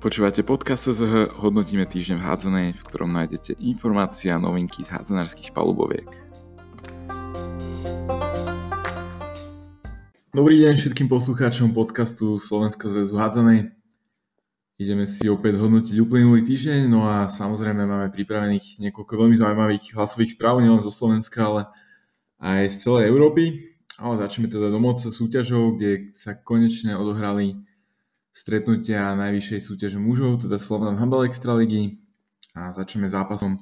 Počúvate podcast SZH Hodnotíme týždeň v hádzanej, v ktorom nájdete informácie a novinky z hádzanárskych paluboviek. Dobrý deň všetkým poslucháčom podcastu Slovenského zväzu hádzanej. Ideme si opäť zhodnotiť uplynulý týždeň, no a samozrejme máme pripravených niekoľko veľmi zaujímavých hlasových správ, nielen zo Slovenska, ale aj z celej Európy. Ale začneme teda domoc súťažou, kde sa konečne odohrali stretnutia najvyššej súťaže mužov, teda Slovan Handball Extraligy a začneme zápasom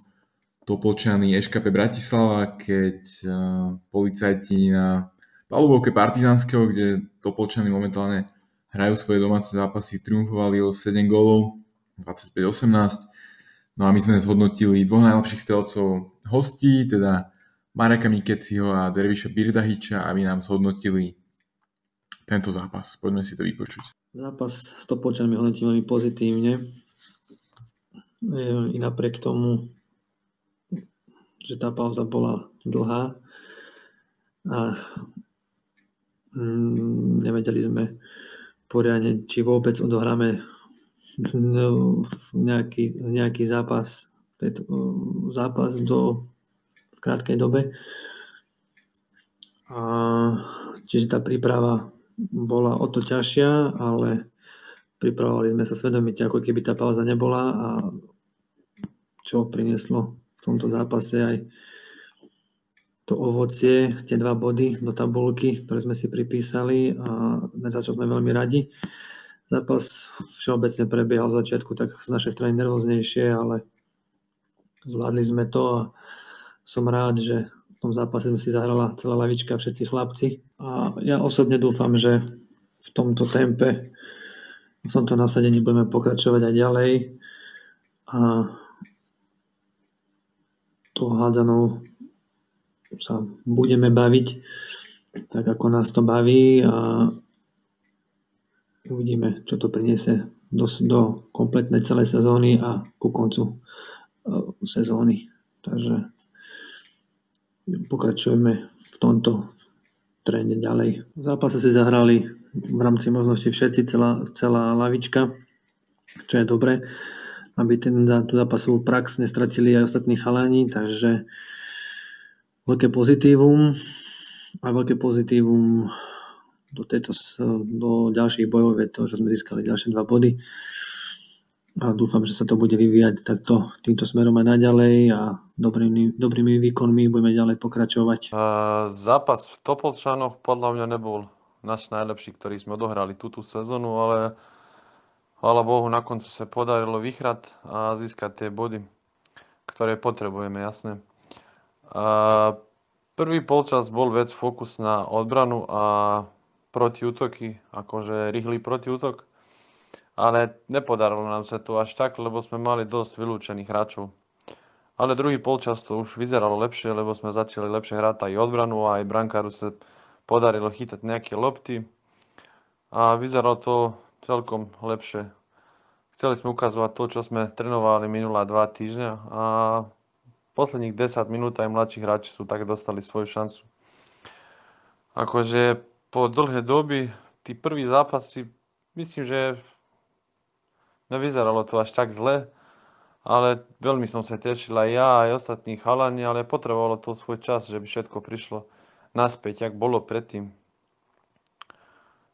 Topolčany Eškape Bratislava, keď uh, policajti na palubovke Partizanského, kde Topolčany momentálne hrajú svoje domáce zápasy, triumfovali o 7 gólov, 25-18. No a my sme zhodnotili dvoch najlepších strelcov hostí, teda Mareka Mikeciho a Derviša Birdahiča, aby nám zhodnotili tento zápas. Poďme si to vypočuť. Zápas s Topolčanmi hodnotím veľmi pozitívne. I napriek tomu, že tá pauza bola dlhá a mm, nevedeli sme poriadne, či vôbec odohráme nejaký, nejaký zápas, zápas do, v krátkej dobe. A, čiže tá príprava bola o to ťažšia, ale pripravovali sme sa svedomite, ako keby tá pauza nebola a čo prinieslo v tomto zápase aj to ovocie, tie dva body do tabulky, ktoré sme si pripísali a za čo sme veľmi radi. Zápas všeobecne prebiehal v začiatku tak z našej strany nervóznejšie, ale zvládli sme to a som rád, že v tom zápase si zahrala celá lavička, všetci chlapci. A ja osobne dúfam, že v tomto tempe, v tomto nasadení budeme pokračovať aj ďalej. A to hádzanou sa budeme baviť tak, ako nás to baví a uvidíme, čo to priniesie do, do kompletnej celej sezóny a ku koncu uh, sezóny. Takže pokračujeme v tomto trende ďalej. V zápase si zahrali v rámci možnosti všetci, celá, celá lavička, čo je dobre, aby ten, tú zápasovú prax nestratili aj ostatní chalani, takže veľké pozitívum a veľké pozitívum do, tejto, do ďalších bojov je to, že sme získali ďalšie dva body a dúfam, že sa to bude vyvíjať takto týmto smerom aj naďalej a dobrými, dobrými výkonmi budeme ďalej pokračovať. Uh, zápas v Topolčanoch podľa mňa nebol náš najlepší, ktorý sme odohrali túto sezónu, ale chvála Bohu, na koncu sa podarilo vychrať a získať tie body, ktoré potrebujeme, jasne. Uh, prvý polčas bol vec fokus na odbranu a protiútoky, akože rýchly protiútok ale nepodarilo nám sa to až tak, lebo sme mali dosť vylúčených hráčov. Ale druhý polčas to už vyzeralo lepšie, lebo sme začali lepšie hrať aj odbranu a aj brankáru sa podarilo chytať nejaké lopty a vyzeralo to celkom lepšie. Chceli sme ukazovať to, čo sme trénovali minulé dva týždňa a posledných 10 minút aj mladší hráči sú tak dostali svoju šancu. Akože po dlhé doby, tí prví zápasy, myslím, že Nevyzeralo to až tak zle, ale veľmi som sa tešil aj ja, aj ostatní chalani, ale potrebovalo to svoj čas, že by všetko prišlo naspäť, jak bolo predtým.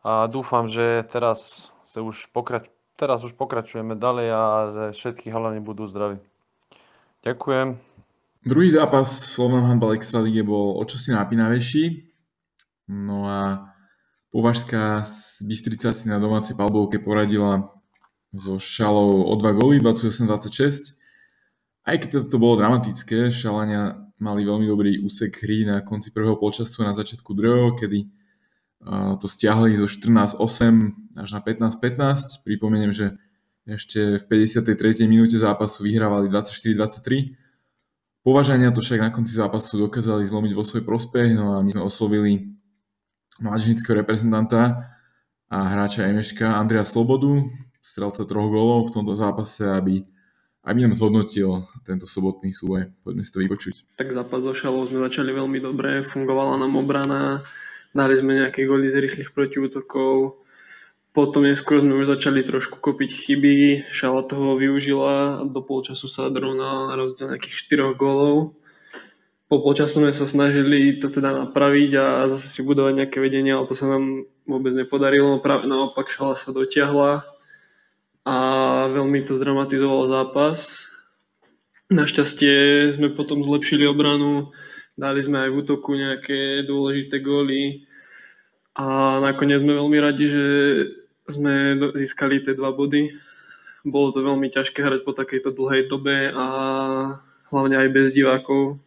A dúfam, že teraz, sa už, pokrač- teraz už pokračujeme ďalej a že všetky halani budú zdraví. Ďakujem. Druhý zápas v Slovnom handball Extralíge bol o čosi napínavejší. No a Považská Bystrica si na domácej palbovke poradila so Šalou o 2 góly, 28-26. Aj keď to bolo dramatické, Šalania mali veľmi dobrý úsek hry na konci prvého polčasu a na začiatku druhého, kedy to stiahli zo 14-8 až na 15-15. Pripomeniem, že ešte v 53. minúte zápasu vyhrávali 24-23. Považania to však na konci zápasu dokázali zlomiť vo svoj prospech, no a my sme oslovili mladžinického reprezentanta a hráča Emeška Andrea Slobodu, strelca troch gólov v tomto zápase, aby, aby nám zhodnotil tento sobotný súboj. Poďme si to vypočuť. Tak zápas so Šalou sme začali veľmi dobre, fungovala nám obrana, dali sme nejaké góly z rýchlych protiútokov, potom neskôr sme už začali trošku kopiť chyby, Šala toho využila a do polčasu sa dorovnala na rozdiel nejakých 4 gólov. Po polčasu sme sa snažili to teda napraviť a zase si budovať nejaké vedenie, ale to sa nám vôbec nepodarilo. Práve naopak Šala sa dotiahla a veľmi to zdramatizoval zápas. Našťastie sme potom zlepšili obranu, dali sme aj v útoku nejaké dôležité góly a nakoniec sme veľmi radi, že sme získali tie dva body. Bolo to veľmi ťažké hrať po takejto dlhej dobe a hlavne aj bez divákov.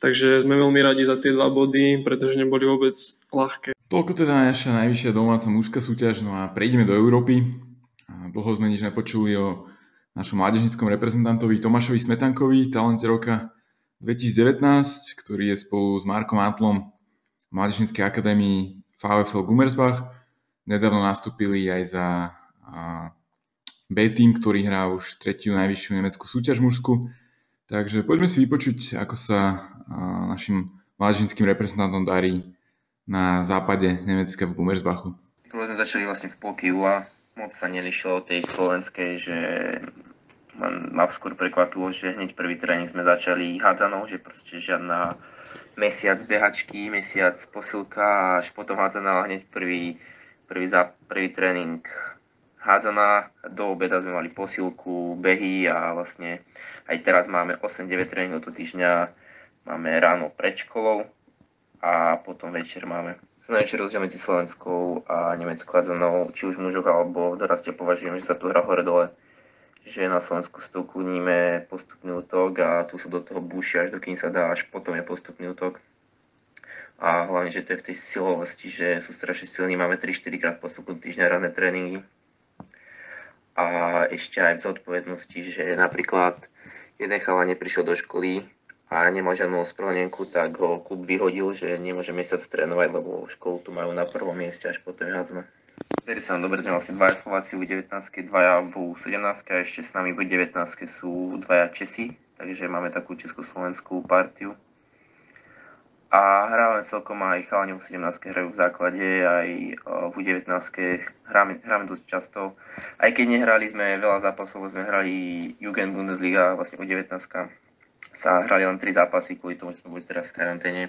Takže sme veľmi radi za tie dva body, pretože neboli vôbec ľahké. Toľko teda naša najvyššia domáca mužská súťaž, no a prejdeme do Európy. Dlho sme nič nepočuli o našom mládežnickom reprezentantovi Tomášovi Smetankovi, talente roka 2019, ktorý je spolu s Markom Atlom v Mládežnickej akadémii VfL Gummersbach Nedávno nastúpili aj za B-team, ktorý hrá už tretiu najvyššiu nemeckú súťaž mužskú. Takže poďme si vypočuť, ako sa našim mládežnickým reprezentantom darí na západe Nemecka v Gummersbachu. Prvo sme začali vlastne v polky júla. Moc sa nelišilo od tej slovenskej, že ma skôr prekvapilo, že hneď prvý tréning sme začali hádzanou, že proste žiadna mesiac behačky, mesiac posilka až potom hádzaná hneď prvý prvý, za, prvý tréning hádzaná, do obeda sme mali posilku, behy a vlastne aj teraz máme 8-9 tréningov do týždňa, máme ráno pred školou a potom večer máme. Najväčší rozdiel medzi slovenskou a nemeckou hádzanou, či už mužok alebo v doraste považujem, že sa tu hrá hore-dole. Že na Slovensku stovku níme postupný útok a tu sa do toho búši až dokým sa dá, až potom je postupný útok. A hlavne, že to je v tej silovosti, že sú strašne silní, máme 3-4 krát postupnú týždňa rané tréningy. A ešte aj v zodpovednosti, že napríklad jeden chala neprišiel do školy a nemá žiadnu ospravedlnenku, tak ho klub vyhodil, že nemôže mesiac trénovať, lebo školu tu majú na prvom mieste, až potom je házme. Vtedy sa dobre sme vlastne dvaja Slováci u 19, dvaja v 17 a ešte s nami v 19 sú dvaja Česi, takže máme takú československú partiu a hráme celkom aj chalani v 17 hrajú v základe, aj v 19 hráme, hráme dosť často. Aj keď nehrali sme veľa zápasov, sme hrali Jugend Bundesliga, vlastne u 19 sa hrali len 3 zápasy, kvôli tomu, že sme boli teraz v karanténe.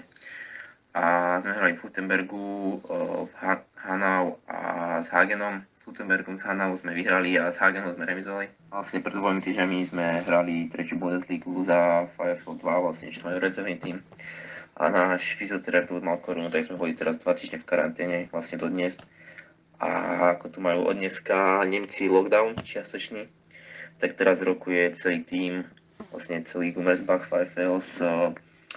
A sme hrali v Futenbergu, v Hanau a s Hagenom. S Futenbergom, s Hanau sme vyhrali a s Hagenom sme remizovali. Vlastne pred dvomi týždňami sme hrali tretiu Bundesligu za VfL 2, vlastne čo majú rezervný tým a náš fyzioterapeut mal korunu, tak sme boli teraz dva týždne v karanténe, vlastne do dnes. A ako tu majú od dneska Nemci lockdown čiastočný, tak teraz rokuje celý tým, vlastne celý Gummersbach VFL s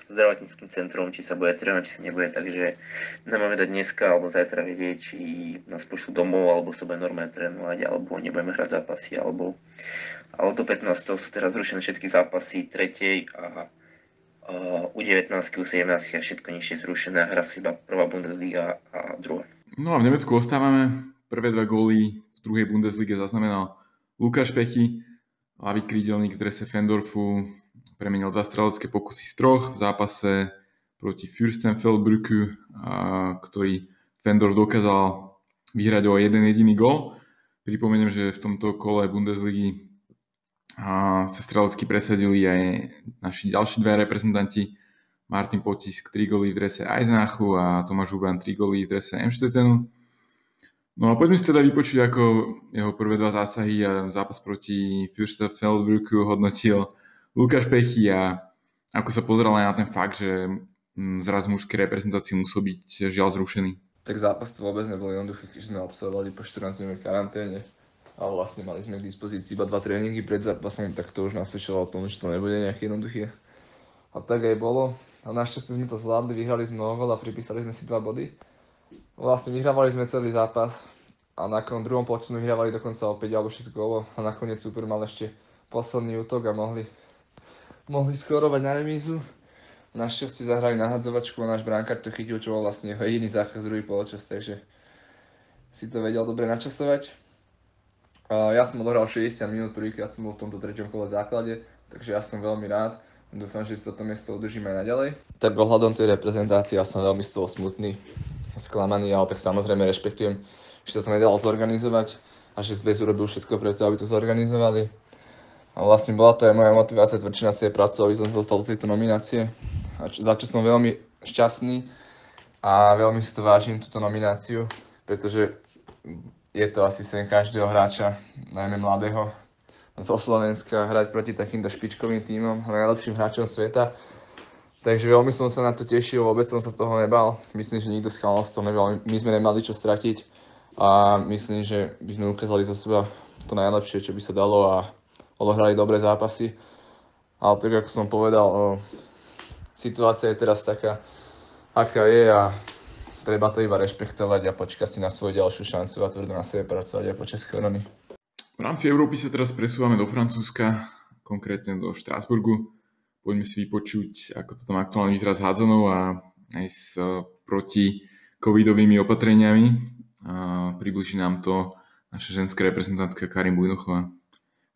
zdravotníckým centrom, či sa bude trénovať, či sa nebude, takže nemáme dať dneska alebo zajtra vedieť, či nás pošlú domov, alebo sa bude normálne trénovať, alebo nebudeme hrať zápasy, alebo, ale do 15. sú teraz zrušené všetky zápasy tretej a u 19 u 17 a všetko nižšie zrušené, hra si iba prvá Bundesliga a druhá. No a v Nemecku ostávame. Prvé dva góly v druhej Bundeslige zaznamenal Lukáš Pechy, ľavý krídelník v drese Fendorfu, premenil dva strelecké pokusy z troch v zápase proti Fürstenfeldbrücku, ktorý Fendorf dokázal vyhrať o jeden jediný gól. Pripomeniem, že v tomto kole Bundesligy sa strelecky presadili aj naši ďalší dve reprezentanti. Martin Potisk 3 góly v drese Eisenachu a Tomáš Hubran 3 góly v drese Emstettenu. No a poďme si teda vypočuť, ako jeho prvé dva zásahy a zápas proti Fürstenfeldbrücku hodnotil Lukáš Pechy a ako sa pozeral aj na ten fakt, že mm, zraz mužskej reprezentácii musel byť žiaľ zrušený. Tak zápas to vôbec nebol jednoduchý, keď sme absolvovali po 14 dní v karanténe a vlastne mali sme k dispozícii iba dva tréningy pred zápasom, tak to už nasvedčovalo o tom, že to nebude nejaké jednoduché. A tak aj bolo. A našťastie sme to zvládli, vyhrali sme gol a pripísali sme si dva body. Vlastne vyhrávali sme celý zápas a na druhom sme vyhrávali dokonca o 5 alebo 6 gólov a nakoniec super mal ešte posledný útok a mohli, mohli skorovať na remízu. Našťastie zahrali na hadzovačku a náš bránkár to chytil, čo bol vlastne jeho jediný záchod z druhý poločas, takže si to vedel dobre načasovať. Ja som odohral 60 minút, prvýkrát som bol v tomto treťom kole základe, takže ja som veľmi rád. Dúfam, že si toto miesto udržíme aj naďalej. Tak ohľadom tej reprezentácie ja som veľmi z toho smutný, sklamaný, ale tak samozrejme rešpektujem že sa to nedalo zorganizovať a že zväz urobil všetko preto, aby to zorganizovali. A vlastne bola to aj moja motivácia tvrdšia na tej práce, aby som dostal do tejto nominácie. A čo, za čo som veľmi šťastný a veľmi si to vážim, túto nomináciu, pretože je to asi sen každého hráča, najmä mladého, zo Slovenska hrať proti takýmto špičkovým tímom, najlepším hráčom sveta. Takže veľmi som sa na to tešil, vôbec som sa toho nebal. Myslím, že nikto z chalanov to nebal, my sme nemali čo stratiť a myslím, že by sme ukázali za seba to najlepšie, čo by sa dalo a odohrali dobré zápasy. Ale tak ako som povedal, situácia je teraz taká, aká je a treba to iba rešpektovať a počkať si na svoju ďalšiu šancu a tvrdo na sebe pracovať aj počas korony. V rámci Európy sa teraz presúvame do Francúzska, konkrétne do Štrásburgu. Poďme si vypočuť, ako to tam aktuálne vyzerá s hádzanou a aj s proti covidovými opatreniami. A približí nám to naša ženská reprezentantka Karim Bujnochová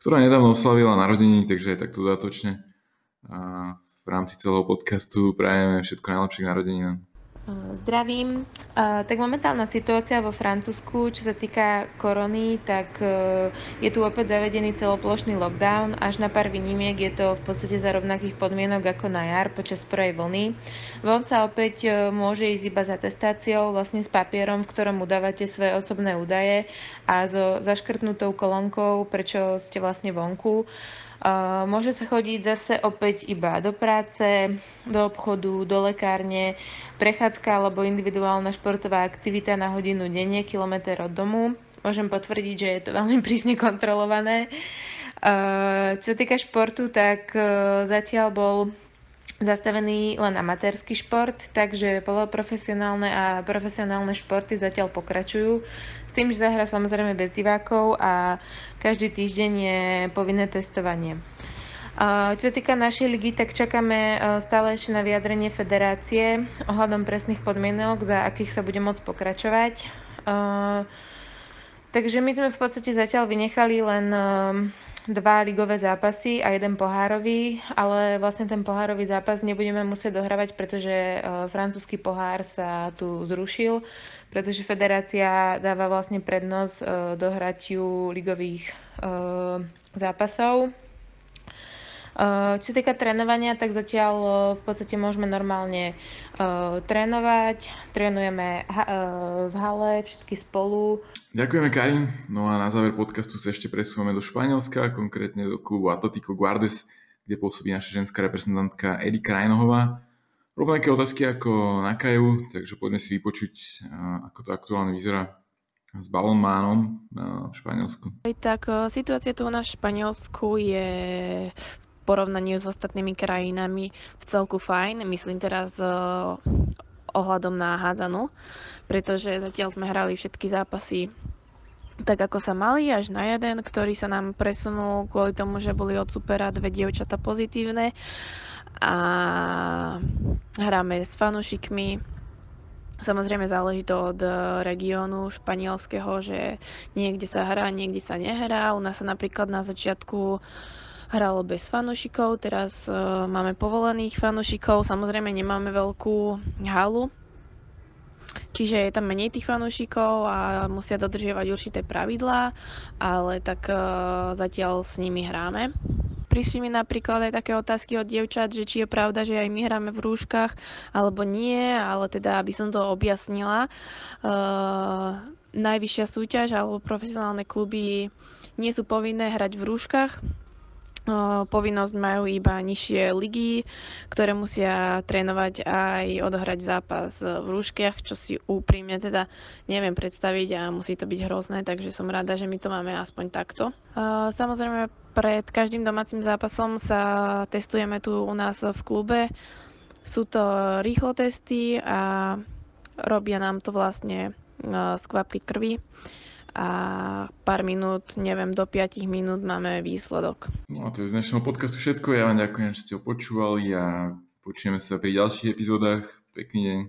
ktorá nedávno oslavila narodeniny, takže aj takto dodatočne. V rámci celého podcastu prajeme všetko najlepšie k narodeninám. Zdravím. Tak momentálna situácia vo Francúzsku, čo sa týka korony, tak e, je tu opäť zavedený celoplošný lockdown. Až na pár výnimiek je to v podstate za rovnakých podmienok ako na jar počas prvej vlny. Von sa opäť môže ísť iba za testáciou, vlastne s papierom, v ktorom udávate svoje osobné údaje a so zaškrtnutou kolónkou, prečo ste vlastne vonku. Môže sa chodiť zase opäť iba do práce, do obchodu, do lekárne, prechádzka alebo individuálna športová aktivita na hodinu denne, kilometr od domu. Môžem potvrdiť, že je to veľmi prísne kontrolované. Čo sa týka športu, tak e, zatiaľ bol zastavený len amatérsky šport, takže poloprofesionálne a profesionálne športy zatiaľ pokračujú. S tým, že zahra samozrejme bez divákov a každý týždeň je povinné testovanie. Čo sa týka našej ligy, tak čakáme e, stále ešte na vyjadrenie federácie ohľadom presných podmienok, za akých sa bude môcť pokračovať. E, takže my sme v podstate zatiaľ vynechali len e, dva ligové zápasy a jeden pohárový, ale vlastne ten pohárový zápas nebudeme musieť dohrávať, pretože francúzsky pohár sa tu zrušil pretože federácia dáva vlastne prednosť uh, dohratiu ligových uh, zápasov. Uh, čo týka trénovania, tak zatiaľ uh, v podstate môžeme normálne uh, trénovať. Trénujeme v hale, všetky spolu. Ďakujeme Karim. No a na záver podcastu sa ešte presúvame do Španielska, konkrétne do klubu Atletico Guardes, kde pôsobí naša ženská reprezentantka Erika Rajnohová rovnaké otázky ako na Kaju, takže poďme si vypočuť, ako to aktuálne vyzerá s balonmánom v Španielsku. Tak situácia tu u nás v Španielsku je v porovnaní s ostatnými krajinami v celku fajn. Myslím teraz ohľadom na hádzanu, pretože zatiaľ sme hrali všetky zápasy tak ako sa mali, až na jeden, ktorý sa nám presunul kvôli tomu, že boli od supera dve dievčata pozitívne a hráme s fanúšikmi. Samozrejme záleží to od e, regiónu španielského, že niekde sa hrá, niekde sa nehrá. U nás sa napríklad na začiatku hralo bez fanúšikov, teraz uh, máme povolených fanúšikov. Samozrejme nemáme veľkú halu, čiže je tam menej tých fanúšikov a musia dodržiavať určité pravidlá, ale tak uh, zatiaľ s nimi hráme. Prišli mi napríklad aj také otázky od dievčat, že či je pravda, že aj my hráme v rúškach, alebo nie, ale teda, aby som to objasnila. Uh, najvyššia súťaž alebo profesionálne kluby nie sú povinné hrať v rúškach, povinnosť majú iba nižšie ligy, ktoré musia trénovať aj odohrať zápas v rúškach, čo si úprimne teda neviem predstaviť a musí to byť hrozné, takže som rada, že my to máme aspoň takto. Samozrejme, pred každým domácim zápasom sa testujeme tu u nás v klube. Sú to rýchlo testy a robia nám to vlastne z kvapky krvi a pár minút, neviem, do 5 minút máme výsledok. No a to je z dnešného podcastu všetko. Ja vám ďakujem, že ste ho počúvali a počujeme sa pri ďalších epizódach. Pekný deň.